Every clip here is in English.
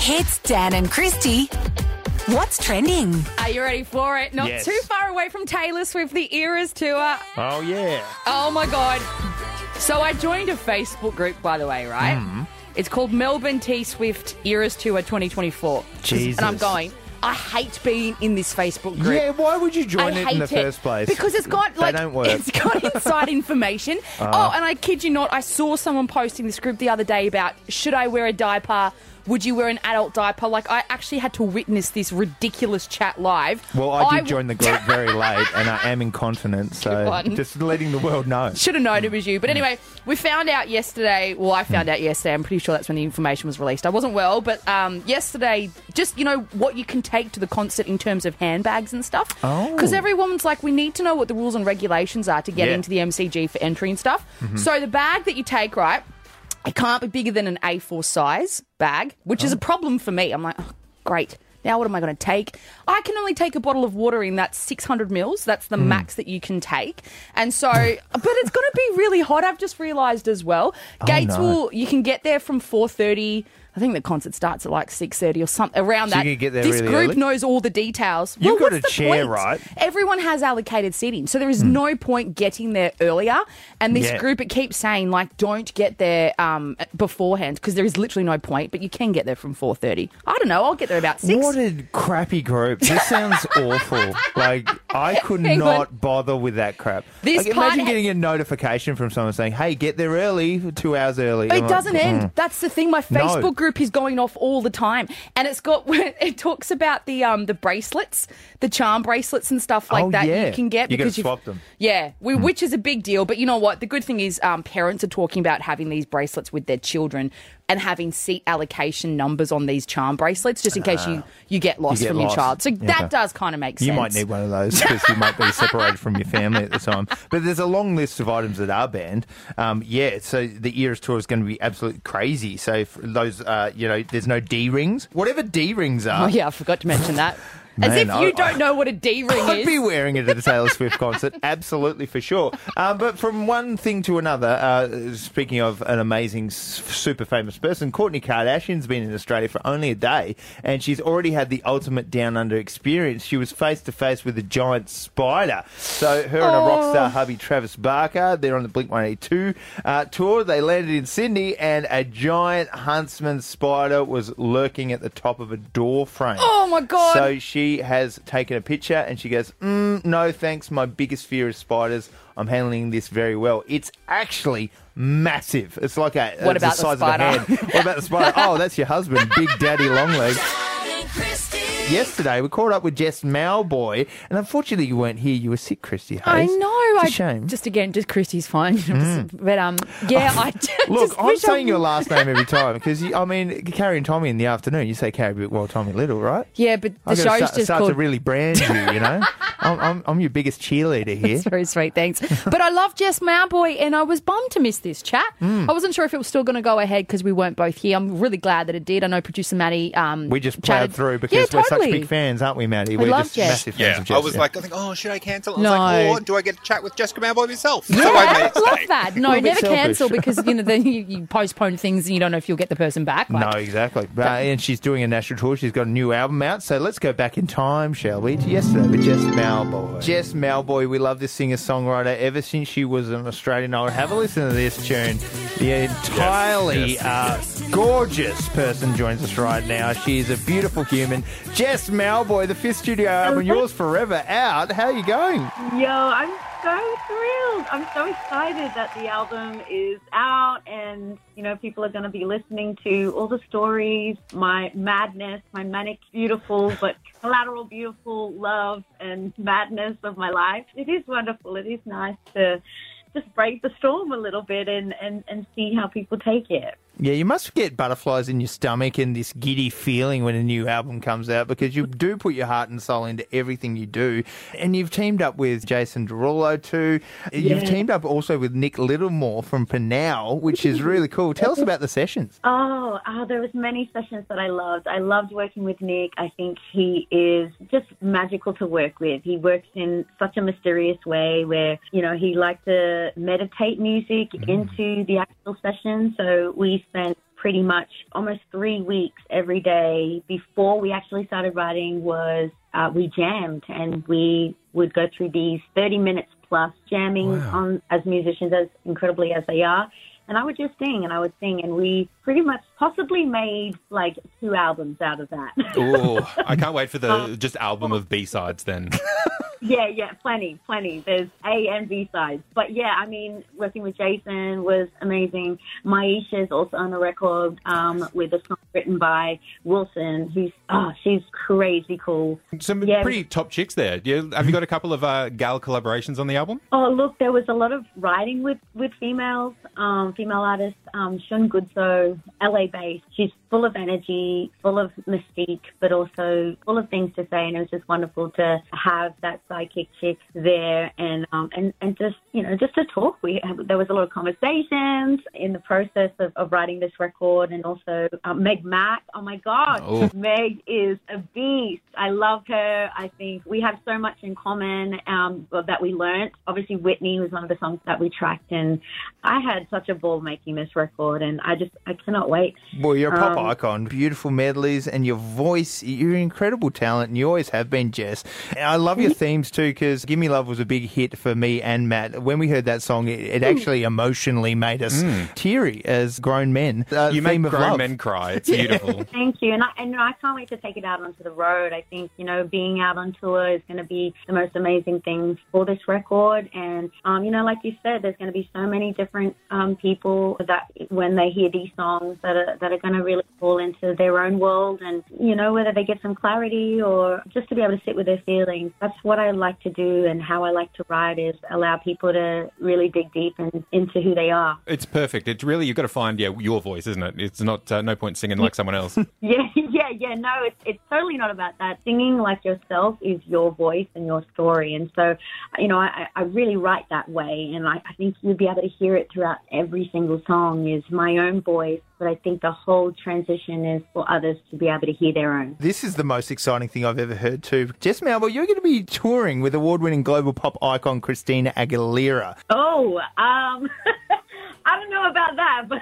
Hits Dan and Christie. What's trending? Are you ready for it? Not Yes. too far away from Taylor Swift, the Eras tour. Oh, yeah. Oh my God. So I joined a Facebook group, by the way, right? Mm-hmm. It's called Melbourne T Swift Eras Tour 2024. Jesus. And I'm going, I hate being in this Facebook group. Yeah, why would you join I it hate in the it first place? because it's got They like don't work. it's got inside information. Oh, and I kid you not, I saw someone posting this group the other day about should I wear a diaper? Would you wear an adult diaper? Like I actually had to witness this ridiculous chat live. Well, I did join the group very late, and I am incontinent, so just letting the world know. Should have known it was you. But anyway, we found out yesterday. Well, I found out yesterday. I'm pretty sure that's when the information was released. I wasn't well, but um, yesterday, just, you know, what you can take to the concert in terms of handbags and stuff. Oh. Because every woman's like, we need to know what the rules and regulations are to get Yeah. into the MCG for entry and stuff. So the bag that you take, right, it can't be bigger than an A4 size bag, which is a oh. problem for me. I'm like, oh, great. Now what am I going to take? I can only take a bottle of water in that 600 mils. That's the hmm. max that you can take. And so, but it's going to be really hot. I've just realised as well. Oh, Gates no. will. You can get there from 4:30. I think the concert starts at like 6:30 or something around So that. you can get there this really group early? knows all the details. You've well, got what's a the chair, point? right? Everyone has allocated seating, so there is no point getting there earlier. And this. Yeah. group, it keeps saying like, don't get there um, beforehand because there is literally no point. But you can get there from four thirty. I don't know. I'll get there about six. What a crappy group. This sounds awful. Like, I could not bother with that crap. This like, imagine getting a notification from someone saying, hey, get there early, two hours early. I'm It doesn't end. mm. That's the thing. My No. Facebook group is going off all the time, and it's got it talks about the um the bracelets, the charm bracelets and stuff like Oh, that yeah. you can get You because you've- swap them. Hmm. Yeah, we, which is a big deal. But you know what? The good thing is um, parents are talking about having these bracelets with their children and having seat allocation numbers on these charm bracelets just in case you you get lost Ah. get from your child. So Okay. that does kind of make sense. You might need one of those because you might be separated from your family at the time. But there's a long list of items that are banned. Um, yeah, so the Eras tour is going to be absolutely crazy. So those, uh, you know, there's no D rings. Whatever D rings are, Oh yeah, I forgot to mention that. As Man, if you I- don't know what a D ring I'd is. be wearing it at a Taylor Swift concert, absolutely for sure. Um, but from one thing to another, uh, speaking of an amazing, super famous person, Kourtney Kardashian's been in Australia for only a day, and she's already had the ultimate down under experience. She was face to face with a giant spider. So her and a rock star hubby Travis Barker, they're on the Blink 182 uh, tour. They landed in Sydney, and a giant huntsman spider was lurking at the top of a door frame. Oh, my God. So she has taken a picture and she goes, mm, "No thanks. My biggest fear is spiders. I'm handling this very well. It's actually massive. It's like a What it's the about the size spider? of a hand. What about the spider? Oh, that's your husband, Big Daddy Longlegs." Yesterday, we caught up with Jess Mauboy, and unfortunately, you weren't here. You were sick, Christie Hayes. I know. It's I shame. Mm. Just again, just Christie's fine. but um, yeah, I just Look, I'm I saying your last name every time because I mean, Carrie and Tommy in the afternoon. You say Carrie while Tommy Little, right? Yeah, but the I'm show's start, just start called. to really brand you. You know, I'm, I'm, I'm your biggest cheerleader here. It's very sweet, thanks. but I love Jess Mauboy, and I was bummed to miss this chat. Mm. I wasn't sure if it was still going to go ahead because we weren't both here. I'm really glad that it did. I know producer Maddie. Um, We just chatted- plowed through because yeah, we're totally. Such big fans, aren't we, Maddie? We are love just Jess. massive fans Yeah, of Jess. I was like, I think, oh, should I cancel? I was No. like, or do I get to chat with Jessica Mauboy myself? Yeah, so I made it I love stay. that. No, Little bit never selfish. cancel because you know then you, you postpone things and you don't know if you'll get the person back. Like, no, exactly. Uh, and she's doing a national tour. She's got a new album out. So let's go back in time, shall we, to yesterday with Jess Mauboy. Jess Mauboy, we love this singer songwriter ever since she was an Australian idol. Have a listen to this tune. The entirely yes. Uh, gorgeous person joins us right now. She is a beautiful human. Jess Mauboy, the fifth studio album, yours forever out. How are you going? Yo, I'm so thrilled. I'm so excited that the album is out and, you know, people are going to be listening to all the stories, my madness, my manic, beautiful, but collateral, beautiful love and madness of my life. It is wonderful. It is nice to just break the storm a little bit and, and, and see how people take it. Yeah, you must get butterflies in your stomach and this giddy feeling when a new album comes out because you do put your heart and soul into everything you do. And you've teamed up with Jason Derulo too. You've teamed up also with Nick Littlemore from Pnau, which is really cool. Tell us about the sessions. Oh, oh, there was many sessions that I loved. I loved working with Nick. I think he is just magical to work with. He works in such a mysterious way where, you know, he liked to meditate music mm. into the actual session. So we spent pretty much almost three weeks every day before we actually started writing was uh, we jammed and we would go through these 30 minutes plus jamming on as musicians as incredibly as they are. And I would just sing and I would sing and we pretty much possibly made like two albums out of that. Oh, I can't wait for the just album of B sides then. Yeah, yeah, plenty, plenty. There's A and B sides. But yeah, I mean, working with Jason was amazing. Maisha is also on the record um, with a song written by Wilson, who's, oh, she's crazy cool. Some Yeah. pretty top chicks there. You, have you got a couple of uh, gal collaborations on the album? Oh, look, there was a lot of writing with, with females, um, female artists. Um, Shungudzo, LA based. She's full of energy, full of mystique, but also full of things to say. And it was just wonderful to have that sidekick chick there and, um, and, and just, you know, just to talk. We there was a lot of conversations in the process of, of writing this record and also um, Meg Mac. Oh my God. Oh. Meg is a beast. I love her. I think we have so much in common um, that we learnt. Obviously, Whitney was one of the songs that we tracked, and I had such a ball making this record, and I just I cannot wait. Well, you're a pop Um, icon. Beautiful medleys and your voice. You're an incredible talent, and you always have been, Jess. And I love your themes too, because "Give Me Love" was a big hit for me and Matt. When we heard that song, it, it actually emotionally made us teary as grown men. Uh, You make grown love. men cry. It's beautiful. Thank you, and I and I can't wait to take it out onto the road. I think you know being out on tour is going to be the most amazing thing for this record, and um, you know, like you said, there's going to be so many different um, people that when they hear these songs that are that are going to really fall into their own world, and you know whether they get some clarity or just to be able to sit with their feelings. That's what I like to do, and how I like to write is allow people to really dig deep in, into who they are. It's perfect. It's really you've got to find yeah your voice, isn't it? It's not uh, no point singing like someone else. Yeah, yeah, yeah. No, it's it's totally not about that. Singing like yourself is your voice and your story, and so, you know, I, I really write that way, and I, I think you'll be able to hear it throughout every single song. Is my own voice, but I think the whole transition is for others to be able to hear their own. This is the most exciting thing I've ever heard too. Jess Malwell, you're going to be touring with award-winning global pop icon Christina Aguilera. Oh, um, I don't know about that, but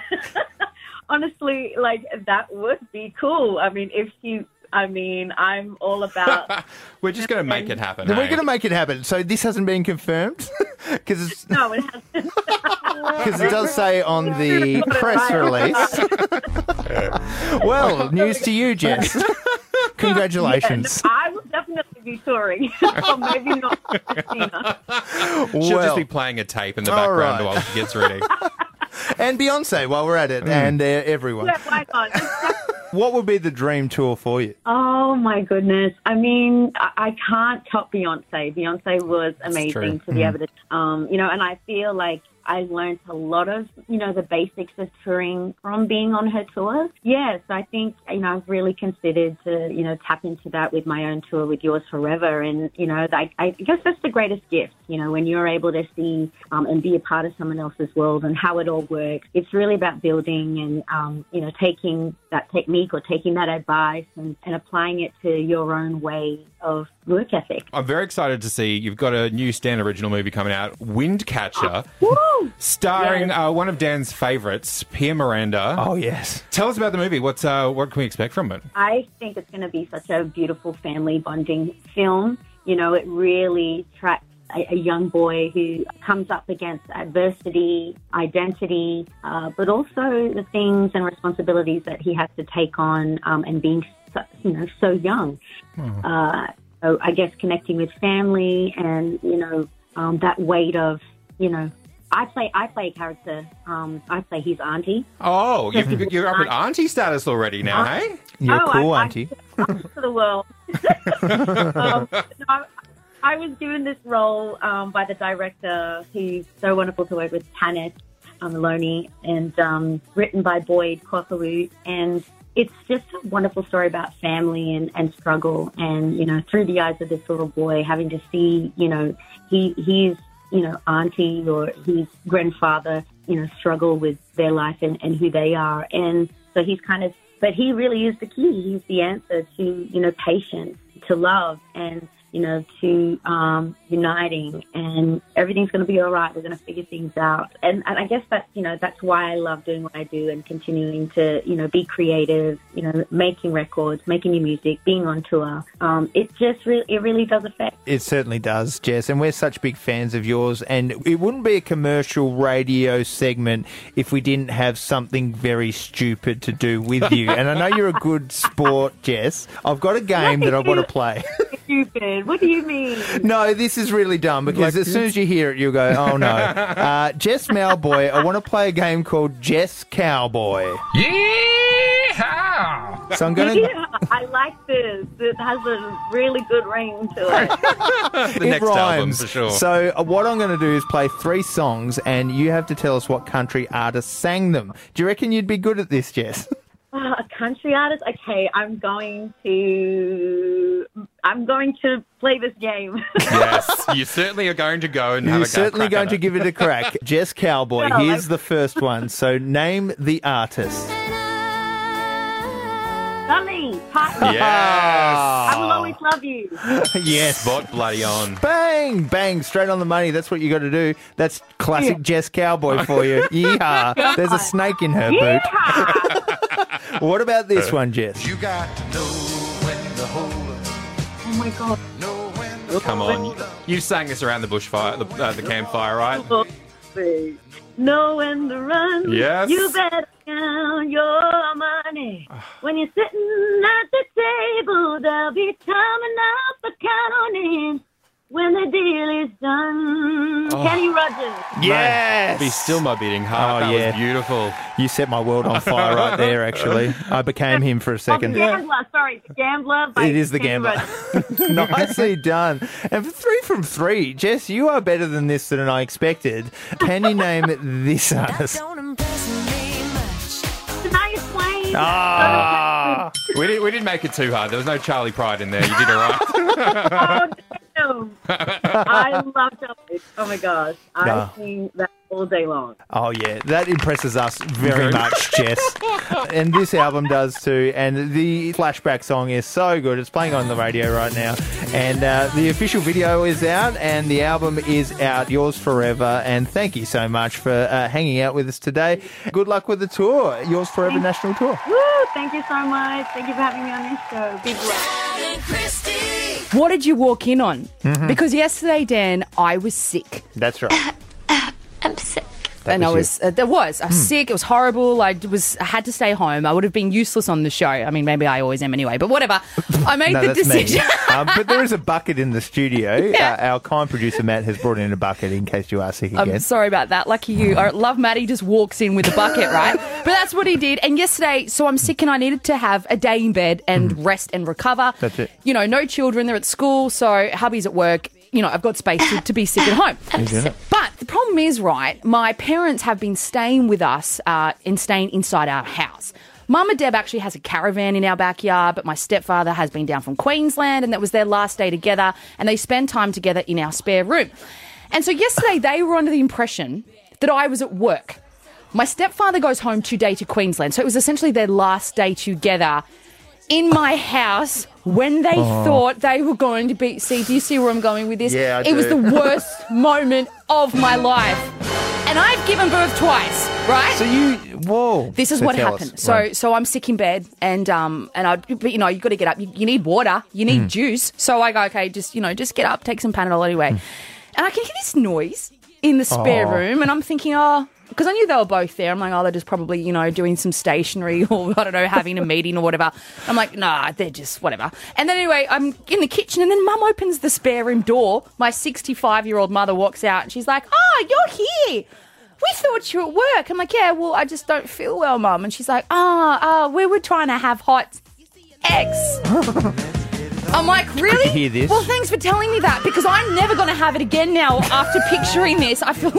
honestly, like that would be cool. I mean, if you, I mean, I'm all about. We're just going to make it happen. We're hey? going to make it happen. So this hasn't been confirmed because no, it hasn't. because it does say on the press release. well, news to you, Jess. Congratulations. I will definitely be touring, or maybe not Christina. She'll well, just be playing a tape in the background right. while she gets ready. and Beyonce while we're at it, and uh, everyone. Yeah, why not? What would be the dream tour for you? Oh my goodness! I mean, I, I can't top Beyonce. Beyonce was amazing to be able to, um, you know, and I feel like I learned a lot of, you know, the basics of touring from being on her tour. Yeah, so I think, you know, I've really considered to, you know, tap into that with my own tour with Yours Forever. And, you know, I, I guess that's the greatest gift, you know, when you're able to see um, and be a part of someone else's world and how it all works. It's really about building and, um, you know, taking that technique or taking that advice and, and applying it to your own way of work ethic. I'm very excited to see you've got a new Stan original movie coming out, Windcatcher, Woo! starring Yes. uh, one of Dan's favourites, Pierre Miranda. Oh yes. Tell us about the movie. What's uh, what can we expect from it? I think it's going to be such a beautiful family bonding film. You know, it really tracks a, a young boy who comes up against adversity, identity, uh, but also the things and responsibilities that he has to take on, um, and being, so, you know, so young. Uh, so I guess connecting with family and you know um, that weight of you know. I play. I play a character. Um, I play his auntie. Oh, you've, you're up at auntie status already now, hey? You're Oh, cool, I- I- auntie. to the world. um, no, I, I was given this role um, by the director, who's so wonderful to work with, Tanis um, Maloney, and um, written by Boyd Kokawu. And it's just a wonderful story about family and, and struggle, and you know, through the eyes of this little boy, having to see, you know, he he's you know, auntie or his grandfather, you know, struggle with their life and, and who they are. And so he's kind of, but he really is the key. He's the answer to, you know, patience, to love and you know, to um, uniting, and everything's going to be all right. We're going to figure things out, and, and I guess that's you know that's why I love doing what I do and continuing to you know be creative, you know, making records, making new music, being on tour. Um, it just really it really does affect. It certainly does, Jess, and we're such big fans of yours. And it wouldn't be a commercial radio segment if we didn't have something very stupid to do with you. and I know you're a good sport, Jess. I've got a game that I want to play. Stupid. What do you mean? no, this is really dumb because as soon as you hear it, you'll go, "Oh no." Uh, Jess Mauboy, I want to play a game called Jess Cowboy. Yeehaw! So I'm going Yeah, to. I like this. It has a really good ring to it. The It next album, rhymes. for sure. So uh, what I'm going to do is play three songs, and you have to tell us what country artist sang them. Do you reckon you'd be good at this, Jess? Uh, a country artist. Okay, I'm going to. I'm going to play this game. yes, you certainly are going to go and You're a certainly crack going at to it. give it a crack. Jess Cowboy, No, here's I'm- the first one. So name the artist. Sunny, Patton, Yes. I will always love you. yes. Spot bloody on. Bang, bang, straight on the money. That's what you got to do. That's classic Yeah. Jess Cowboy for you. Yeehaw. There's a snake in her boot. Yeah. What about this one, Jess? You got to know when to hold up, oh my god. know when to Come on. You sang this around the bushfire, the, uh, the campfire, right? Know when to run. Yes. You better count your money. When you're sitting at the table, there'll be time enough for counting when the deal is done. Kenny Rogers. Yes. Be still my beating heart. Oh, that yeah. was beautiful. You set my world on fire right there, actually. I became him for a Oh, the second. Gambler. Sorry, the Gambler. by It is the Kenny gambler. Rogers. Nicely done. And for three from three, Jess, you are better than this than I expected. Can you name this artist? Shania Twain. Ah, We, did, we didn't make it too hard. There was no Charley Pride in there. You did all right. Oh. I love Charlie. Oh my gosh. I No. sing that all day long. oh yeah, that impresses us very Very much, Jess. And this album does too. And the flashback song is so good. It's playing on the radio right now. And uh, the official video is out, and the album is out. Yours forever. And thank you so much for uh, hanging out with us today. Good luck with the tour. Yours forever national tour. Woo! Thank you so much. Thank you for having me on this show. Big love. What did you walk in on? Mm-hmm. Because yesterday, Dan, I was sick. That's right. I'm sick. And I was was, uh, there was, I was Hmm. sick. It was horrible. I was, I had to stay home. I would have been useless on the show. I mean, maybe I always am anyway, but whatever. I made No, the decision. um, but there is a bucket in the studio. Yeah. Uh, our kind producer Matt has brought in a bucket in case you are sick again. I'm sorry about that. Lucky you. I love Matt. He just walks in with a bucket, right? But that's what he did. And yesterday, so I'm sick and I needed to have a day in bed and rest and recover. That's it. You know, no children. They're at school. So hubby's at work. You know, I've got space to, to be sick at home. But the problem is, right, my parents have been staying with us uh, and staying inside our house. Mama Deb actually has a caravan in our backyard, but my stepfather has been down from Queensland and that was their last day together and they spend time together in our spare room. And so yesterday they were under the impression that I was at work. My stepfather goes home today to Queensland, so it was essentially their last day together in my house when they thought they were going to be. See, do you see where I'm going with this? Yeah, I it was the worst moment of my life. And I've given birth twice, right? So you, whoa. this is So what happened. us. So, Right. so I'm sick in bed, and um, and I, but you know, you got to get up. You, you need water. You need Hmm. juice. So I go, okay, just you know, just get up, take some Panadol anyway. Hmm. And I can hear this noise in the spare Oh. room, and I'm thinking, oh, because I knew they were both there. I'm like, oh, they're just probably you know doing some stationery or I don't know, having a meeting or whatever. I'm like, nah, they're just whatever. And then anyway, I'm in the kitchen, and then Mum opens the spare room door. My 65 year old mother walks out, and she's like, oh, you're here we thought you were at work. I'm like, yeah, well, I just don't feel well, mum. And she's like, oh, oh, we were trying to have hot eggs. I'm like, really? hear this? Well, thanks for telling me that because I'm never going to have it again now after picturing this. I feel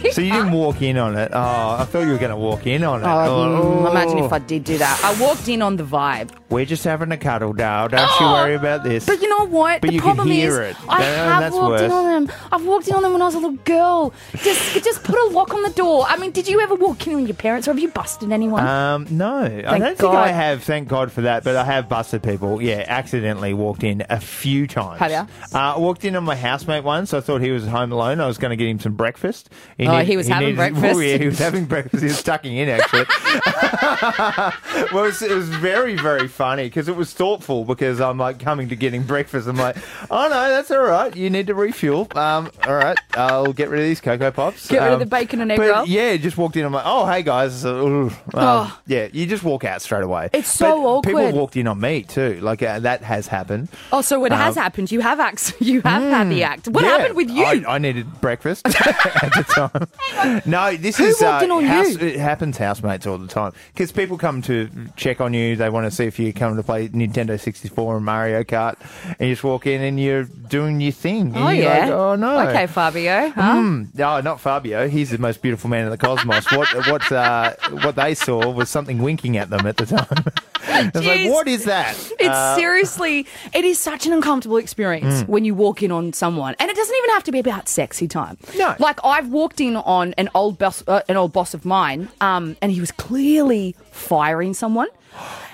sick. So you didn't walk in on it. Oh, I thought you were going to walk in on it. Oh, Oh. mm, imagine if I did do that. I walked in on the vibe. We're just having a cuddle, Dale. Don't you worry about this. But you know what? But the you can problem hear is, it. I have that's walked in worse. on them. I've walked in on them when I was a little girl. Just, just put a lock on the door. I mean, did you ever walk in on your parents, or have you busted anyone? Um, no, I don't think God. I have. Thank God for that. But I have busted people. Yeah, accidentally walked in a few times. Have ya? Uh, I walked in on my housemate once. I thought he was home alone. I was going to get him some breakfast. Oh, he was having breakfast? Oh, yeah, he was having breakfast. He was tucking in actually. well, it was, it was very, very funny because it was thoughtful. Because I'm like coming to getting breakfast. I'm like, oh no, that's all right. You need to refuel. Um, all right, I'll get rid of these Coco Pops. Get rid of Um, the bacon and egg but roll? Yeah, just walked in. I'm like, oh hey guys. Um, Oh. Yeah, you just walk out straight away. It's so But People walked in on me too. Like uh, that has happened. oh, so it has um, happened. You have act. You have had the act. What Yeah, happened with you? I, I needed breakfast at the time. No, this Who is walked in on house, you? It happens housemates all the time because people come to check on you. They want to see if you come to play Nintendo 64 and Mario Kart, and you just walk in and you're doing your thing. oh And you're yeah. like, oh no. Okay, Fabio. Huh? Hmm. No, not Fabio. He's the most beautiful man in the cosmos. what what uh, what they saw was something winking at them at the time. I was like, Jeez. what is that? It's Uh, seriously, it is such an uncomfortable experience Mm. when you walk in on someone, and it doesn't even have to be about sexy time. No. like I've walked in on an old boss, uh, an old boss of mine, um, and he was clearly firing someone.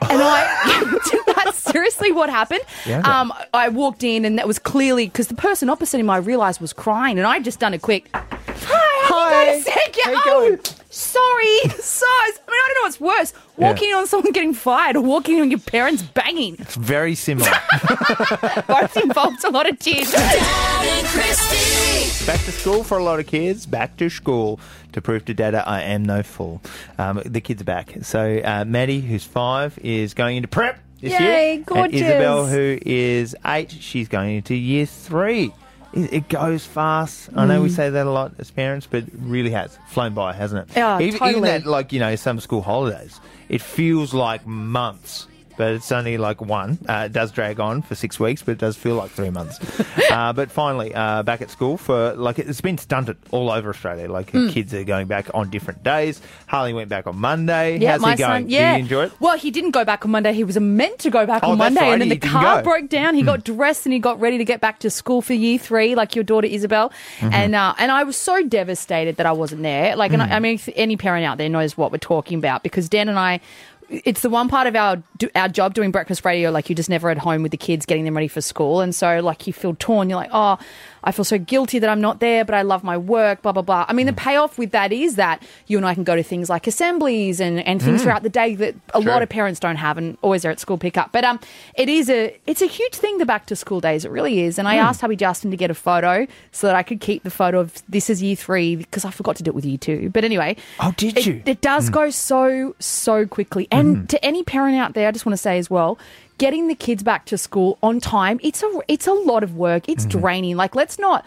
And I, that's seriously what happened. Yeah. Um, I walked in, and that was clearly because the person opposite him, I realised, was crying, and I just done a quick, "Hi, how Hi. you going? How you going?" Sorry, sorry. I mean, I don't know what's worse: walking in on someone getting fired, or walking on your parents banging. It's very similar. Both involves a lot of tears. Dan back to school for a lot of kids. Back to school to prove to Dada I am no fool. Um, the kids are back. So uh, Maddie, who's five, is going into prep this Yay, year. gorgeous. And Isabel, who is eight, she's going into year three. It, goes fast. I know we mm. say that a lot as parents, but it really has flown by, hasn't it? Yeah, even, totally. even that, like you know, some school holidays, it feels like months. But it's only like one. Uh, it does drag on for six weeks, but it does feel like three months. uh, but finally, uh, back at school for like it's been stunted all over Australia. Like Hmm. kids are going back on different days. Harley went back on Monday. Yeah, How's my he going? son. Yeah, Do you enjoy it? Well, he didn't go back on Monday. He was meant to go back Oh, on Monday, right, and then he the car go. broke down. He got dressed and he got ready to get back to school for year three, like your daughter Isabel. And uh, and I was so devastated that I wasn't there. Like, and I, I mean, any parent out there knows what we're talking about because Dan and I. It's the one part of our do- our job doing breakfast radio. Like you're just never at home with the kids, getting them ready for school, and so like you feel torn. You're like, oh, I feel so guilty that I'm not there, but I love my work. Blah blah blah. I mean, the hmm. payoff with that is that you and I can go to things like assemblies and, and things hmm. throughout the day that a True. lot of parents don't have, and always are at school pickup. But um, it is a it's a huge thing. The back to school days, it really is. And I hmm. asked hubby Justin to get a photo so that I could keep the photo of this is year three because I forgot to do it with year two. But anyway, Oh, did it, you? It does go so so quickly. And mm-hmm. to any parent out there, I just want to say as well. Getting the kids back to school on time, it's a it's a lot of work. It's mm-hmm. draining. Like let's not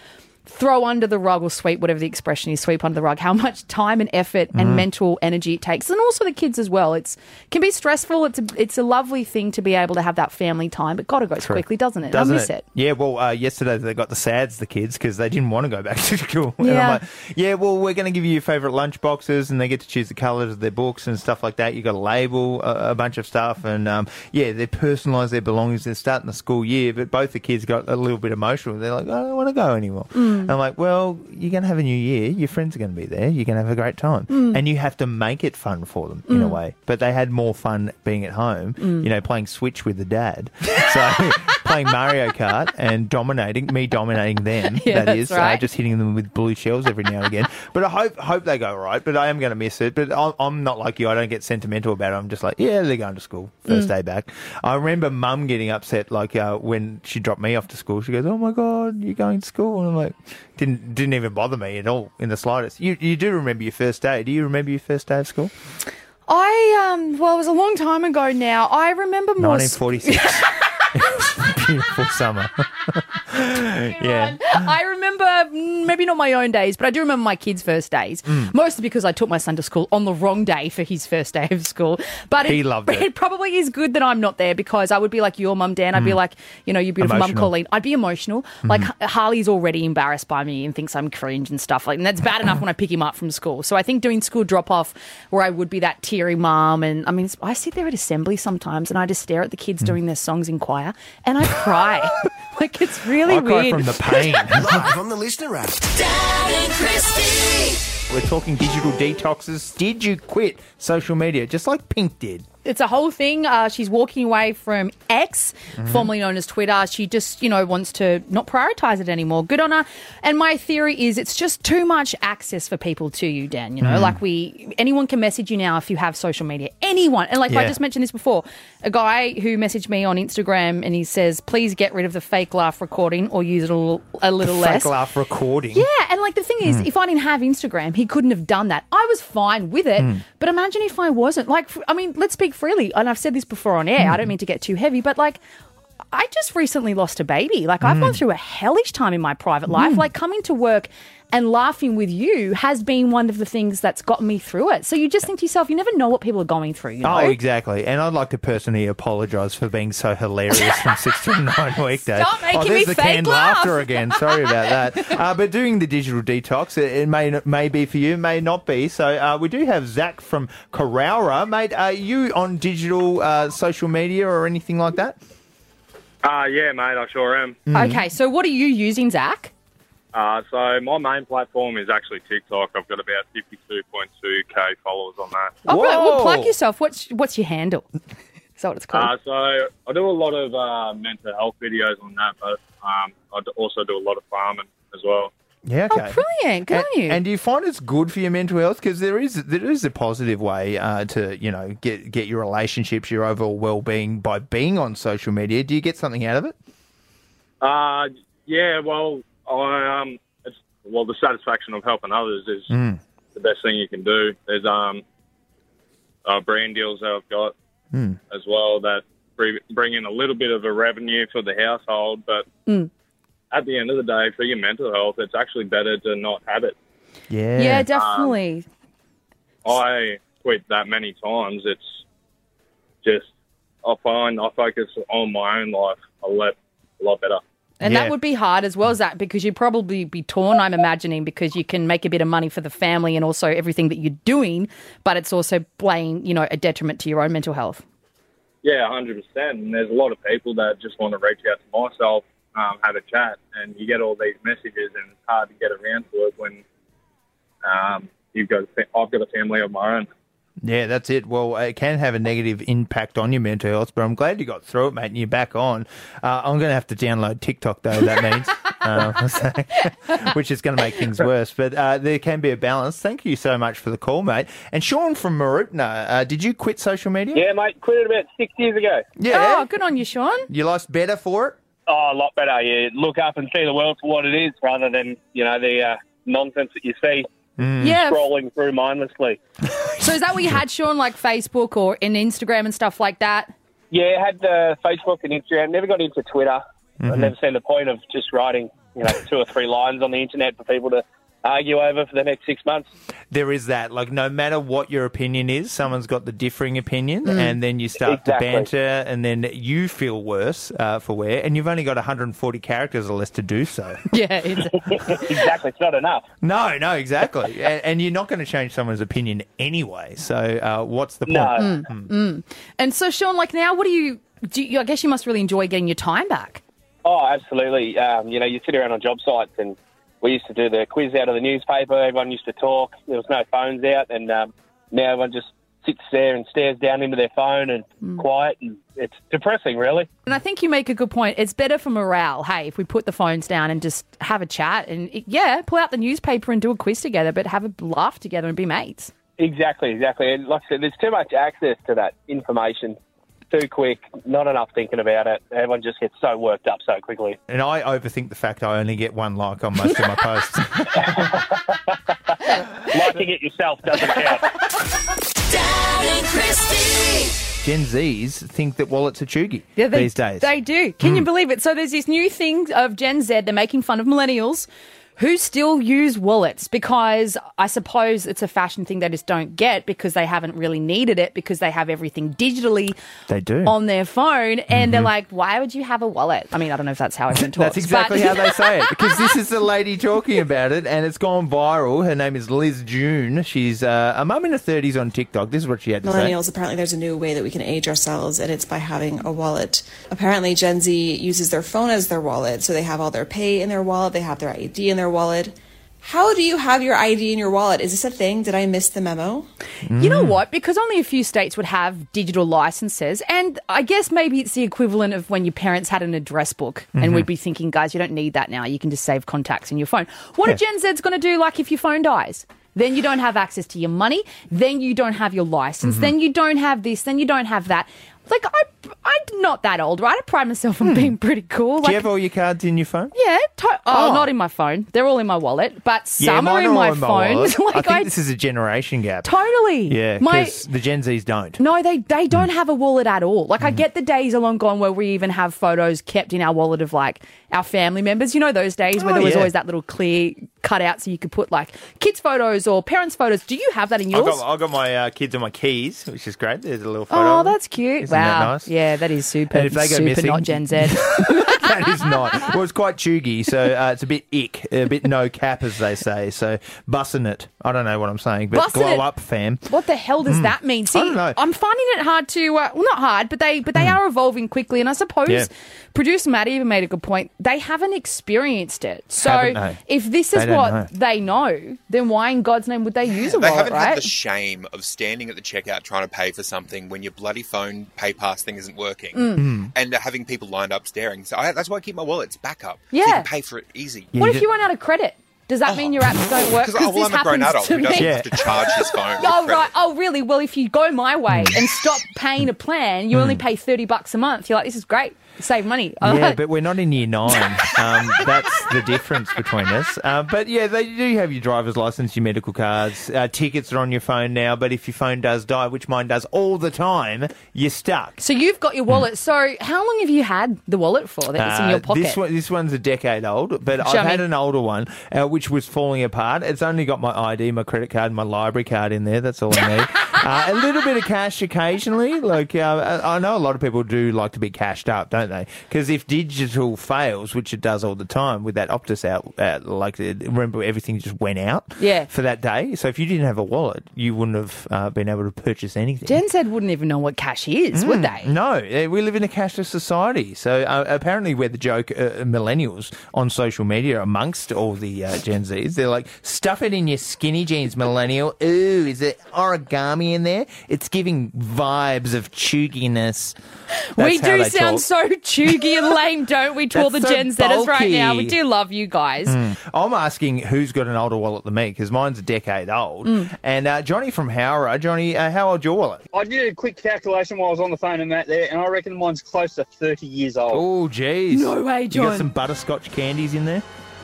throw under the rug or sweep, whatever the expression is, sweep under the rug, how much time and effort and mental energy it takes. And also the kids as well. It's can be stressful. It's a, it's a lovely thing to be able to have that family time, but God, it goes quickly, doesn't it? Doesn't I miss it. Yeah, well, uh, yesterday they got the SADs, the kids, because they didn't want to go back to school. And I'm Yeah. like, yeah, well, we're going to give you your favourite lunch boxes, and they get to choose the colours of their books and stuff like that. you got to label a, a bunch of stuff, and um, yeah, they personalise their belongings. They're starting the school year, but both the kids got a little bit emotional. They're like, I don't want to go anymore. Mm. I'm like, well, you're going to have a new year. Your friends are going to be there. You're going to have a great time. Mm. And you have to make it fun for them in a way. But they had more fun being at home, Mm. you know, playing Switch with the dad. So playing Mario Kart and dominating, me dominating them, Yeah, that is, that's right. uh, just hitting them with blue shells every now and again. But I hope hope they go right. But I am going to miss it. But I'm, I'm not like you. I don't get sentimental about it. I'm just like, yeah, they're going to school Mm. first day back. I remember mum getting upset like uh, when she dropped me off to school. She goes, "Oh my god, you're going to school?" And I'm like, didn't didn't even bother me at all in the slightest. You you do remember your first day? Do you remember your first day of school? I um well, it was a long time ago now. I remember more. 1946. Beautiful summer. Yeah. I remember mm, maybe not my own days, but I do remember my kids' first days. Mm. Mostly because I took my son to school on the wrong day for his first day of school. But He it, loved it. It probably is good that I'm not there because I would be like your mum, Dan. I'd be like, you know, your beautiful mum, Mm. Colleen. I'd be emotional. Like Harley's already embarrassed by me and thinks I'm cringe and stuff like. And that's bad enough when I pick him up from school. So I think doing school drop off where I would be that teary mum, and I mean, I sit there at assembly sometimes and I just stare at the Mm. kids doing their songs in choir and I cry. like it's really I cry weird. from the pain. Live on the LiSTNR app. Dan and Christie. We're talking digital detoxes. Did you quit social media just like Pink did? It's a whole thing. Uh, she's walking away from X, Mm-hmm. formerly known as Twitter. She just, you know, wants to not prioritize it anymore. Good on her. And my theory is it's just too much access for people to you, Dan. You know, Mm. like we, anyone can message you now if you have social media. Anyone. And like I just mentioned this before, a guy who messaged me on Instagram and he says, please get rid of the fake laugh recording or use it a little, a little less. Fake laugh recording. Yeah, and like the thing is, if I didn't have Instagram, he couldn't have done that. I was fine with it, but imagine if I wasn't. Like, I mean, let's speak freely, and I've said this before on air. I don't mean to get too heavy, but like. I just recently lost a baby. Like, I've gone through a hellish time in my private life. Like, coming to work and laughing with you has been one of the things that's gotten me through it. So, you just think to yourself, you never know what people are going through, you know? Oh, exactly. And I'd like to personally apologise for being so hilarious from six to nine weekdays. Stop making oh, me there's the fake canned laugh. laughter again. Sorry about that. Uh, but doing the digital detox, it, it may may be for you, may not be. So uh, we do have Zach from Carrara. Mate, are you on digital uh, social media or anything like that? Uh, yeah, mate, I sure am. Okay, so what are you using, Zach? Uh, so my main platform is actually TikTok. I've got about 52.2k followers on that. Oh, brilliant. well, Whoa. plug yourself. What's, what's your handle? Is that what it's called? Uh, so I do a lot of uh, mental health videos on that, but um, I d- also do a lot of farming as well. Yeah, oh, brilliant. Good And, you. and do you find it's good for your mental health? Because there is there is a positive way uh, to you know get get your relationships, your overall well being by being on social media. Do you get something out of it? Uh, yeah, well, I um, it's, well, the satisfaction of helping others is Mm. the best thing you can do. There's um, uh, brand deals that I've got Mm. as well that bring bring in a little bit of a revenue for the household, but Mm. At the end of the day, for your mental health, it's actually better to not have it. Yeah. yeah, definitely. Um, I quit that many times. It's just I find I focus on my own life a lot, a lot better. and yeah. that would be hard as well as that because you'd probably be torn, I'm imagining, because you can make a bit of money for the family and also everything that you're doing, but it's also playing, you know, a detriment to your own mental health. Yeah, hundred percent. And there's a lot of people that just want to reach out to myself, um, have a chat, and you get all these messages, and it's hard to get around to it when um, you've got. a I've got a family of my own. Yeah, that's it. Well, it can have a negative impact on your mental health, but I'm glad you got through it, mate, and you're back on. Uh, I'm going to have to download TikTok, though, that means, uh, so- which is going to make things worse. But uh, there can be a balance. Thank you so much for the call, mate. And Sean from Mooroopna, uh, did you quit social media? Yeah, mate, quit it about six years ago. Yeah. Oh, good on you, Sean. You lost better for it? Oh, a lot better. You look up and see the world for what it is rather than, you know, the uh, nonsense that you see Yeah. scrolling through mindlessly. So is that what you had, Sean, like Facebook or in Instagram and stuff like that? Yeah, I had uh, Facebook and Instagram. Never got into Twitter. Mm-hmm. I never seen the point of just writing, you know, two or three lines on the internet for people to argue over for the next six months. There is that. Like, no matter what your opinion is, someone's got the differing opinion, and then you start Exactly. to banter, and then you feel worse uh, for wear, and you've only got 140 characters or less to do so. Yeah. Exactly, it's not enough. no, no, exactly. and, and you're not going to change someone's opinion anyway. So, uh, what's the point? No. and so, Sean, like now, what do you, do you, I guess you must really enjoy getting your time back. Oh, absolutely. Um, you know, you sit around on job sites and we used to do the quiz out of the newspaper. Everyone used to talk. There was no phones out, and um, now everyone just sits there and stares down into their phone and quiet, and it's depressing, really. And I think you make a good point. It's better for morale, hey, if we put the phones down and just have a chat and, yeah, pull out the newspaper and do a quiz together, but have a laugh together and be mates. Exactly, exactly. And like I said, there's too much access to that information too quick, not enough thinking about it. Everyone just gets so worked up so quickly. And I overthink the fact I only get one like on most of my posts. Liking it yourself doesn't count. Dan and Christie. Gen Zs think that wallets are cheugy Yeah, they, these days. They do. Can you hmm. believe it? So there's this new thing of Gen Z. They're making fun of millennials who still use wallets because I suppose it's a fashion thing they just don't get because they haven't really needed it because they have everything digitally They do. on their phone and they're like, why would you have a wallet? I mean, I don't know if that's how everyone talks. That's exactly but- how they say it. Because this is the lady talking about it, and it's gone viral. Her name is Liz June. She's uh, a mum in her 30s on TikTok. This is what she had to say. Millennials, apparently, there's a new way that we can age ourselves, and it's by having a wallet. Apparently, Gen Z uses their phone as their wallet, so they have all their pay in their wallet, they have their ID in their wallet. How do you have your ID in your wallet? Is this a thing? Did I miss the memo? You know what? Because only a few states would have digital licenses, and I guess maybe it's the equivalent of when your parents had an address book, and mm-hmm. we'd be thinking, guys, you don't need that now. You can just save contacts in your phone. What are Gen Z's going to do? Like if your phone dies, then you don't have access to your money, then you don't have your license, mm-hmm. then you don't have this, then you don't have that. Like I, I'm not that old, right? I pride myself on being pretty cool. Do you have all your cards in your phone? yeah, to- oh, Oh. not in my phone. They're all in my wallet, but some mine are in my all phone. wallet. like I think I this is a generation gap. totally, Yeah, my because the Gen Zs don't. no, they they Hmm. don't have a wallet at all. Like I get the days are long gone where we even have photos kept in our wallet of like our family members. You know those days where Oh, there was yeah. always that little clear cutout so you could put like kids photos or parents photos. Do you have that in yours? got, I got my uh, kids on my keys, which is great. There's a little photo. Oh, that's cute! Isn't wow, that nice? yeah, that is super. And if they go super missing- not Gen Z. that is not. Well, it's quite cheugy, so uh, it's a bit ick, a bit no cap, as they say. So bussing it. I don't know what I'm saying, but Bussing glow it. up, fam. What the hell does that mean? See, Hmm. don't know. I'm finding it hard to uh, well, not hard, but they but they are evolving quickly, and I suppose Yeah. producer Matt even made a good point. They haven't experienced it, so Haven't they? if this is They don't what know. they know, then why in God's name would they use a They wallet, haven't right? had the shame of standing at the checkout trying to pay for something when your bloody phone pay pass thing isn't working Mm. Hmm. and having people lined up staring. So I, that's why I keep my wallets backup. So you Yeah. can pay for it easy. what you if ju- you run out of credit? Does that mean your apps oh. don't work? Because oh, well, I'm a grown adult who doesn't. Yeah. have to charge his phone. Oh right. Oh really? Well, if you go my way and stop paying a plan, you only mm. pay thirty bucks a month. You're like, this is great. Save money. Yeah, but we're not in year nine. Um, that's the difference between us. Uh, but yeah, they do have your driver's license, your medical cards, uh, tickets are on your phone now. But if your phone does die, which mine does all the time, you're stuck. So you've got your wallet. So how long have you had the wallet for that's in your Uh, pocket? This one, this one's a decade old, but Show I've had an older one uh, which was falling apart. It's only got my ID, my credit card, my library card in there. That's all I need. uh, a little bit of cash occasionally. Like uh, I know a lot of people do like to be cashed up, don't they? Because if digital fails, which it does all the time with that Optus out, uh, like remember everything just went out. Yeah. For that day, so if you didn't have a wallet, you wouldn't have uh, been able to purchase anything. Gen Z wouldn't even know what cash is, would they? No, we live in a cashless society. So uh, apparently, we're the joke uh, millennials on social media amongst all the uh, Gen Zs. They're like, stuff it in your skinny jeans, millennial. Ooh, is it origami in there? It's giving vibes of cheuginess. we That's how do sound talk. so cheugy and lame, don't we, to all the That's so Gen Zers right now? We do love you guys. I'm asking who's got an older wallet than me because mine's a decade old. And uh, Johnny from Howrah, Johnny, uh, how old's your wallet? I did a quick calculation while I was on the phone and Matt there, and I reckon mine's close to 30 years old. Oh, geez. No way, You John. got some butterscotch candies in there?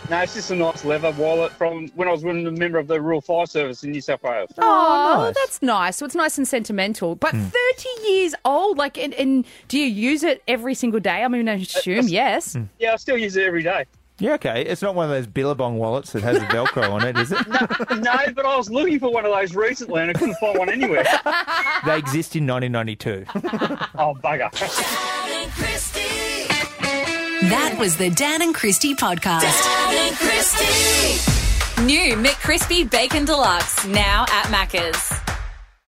No, it's just a nice leather wallet from when I was a member of the Rural Fire Service in New South Wales. Oh, nice. that's nice. So it's nice and sentimental. But hmm. 30 years old, like, and, and do you use it every single day? I mean, I assume yes. Hmm. Yeah, I still use it every day. Yeah, okay. It's not one of those Billabong wallets that has a Velcro on it, is it? no, but I was looking for one of those recently and I couldn't find one anywhere. They exist in 1992. Oh, bugger. Dan and Christie. That was the Dan and Christie podcast. Dan and Christie. New McCrispy Bacon Deluxe now at Macca's.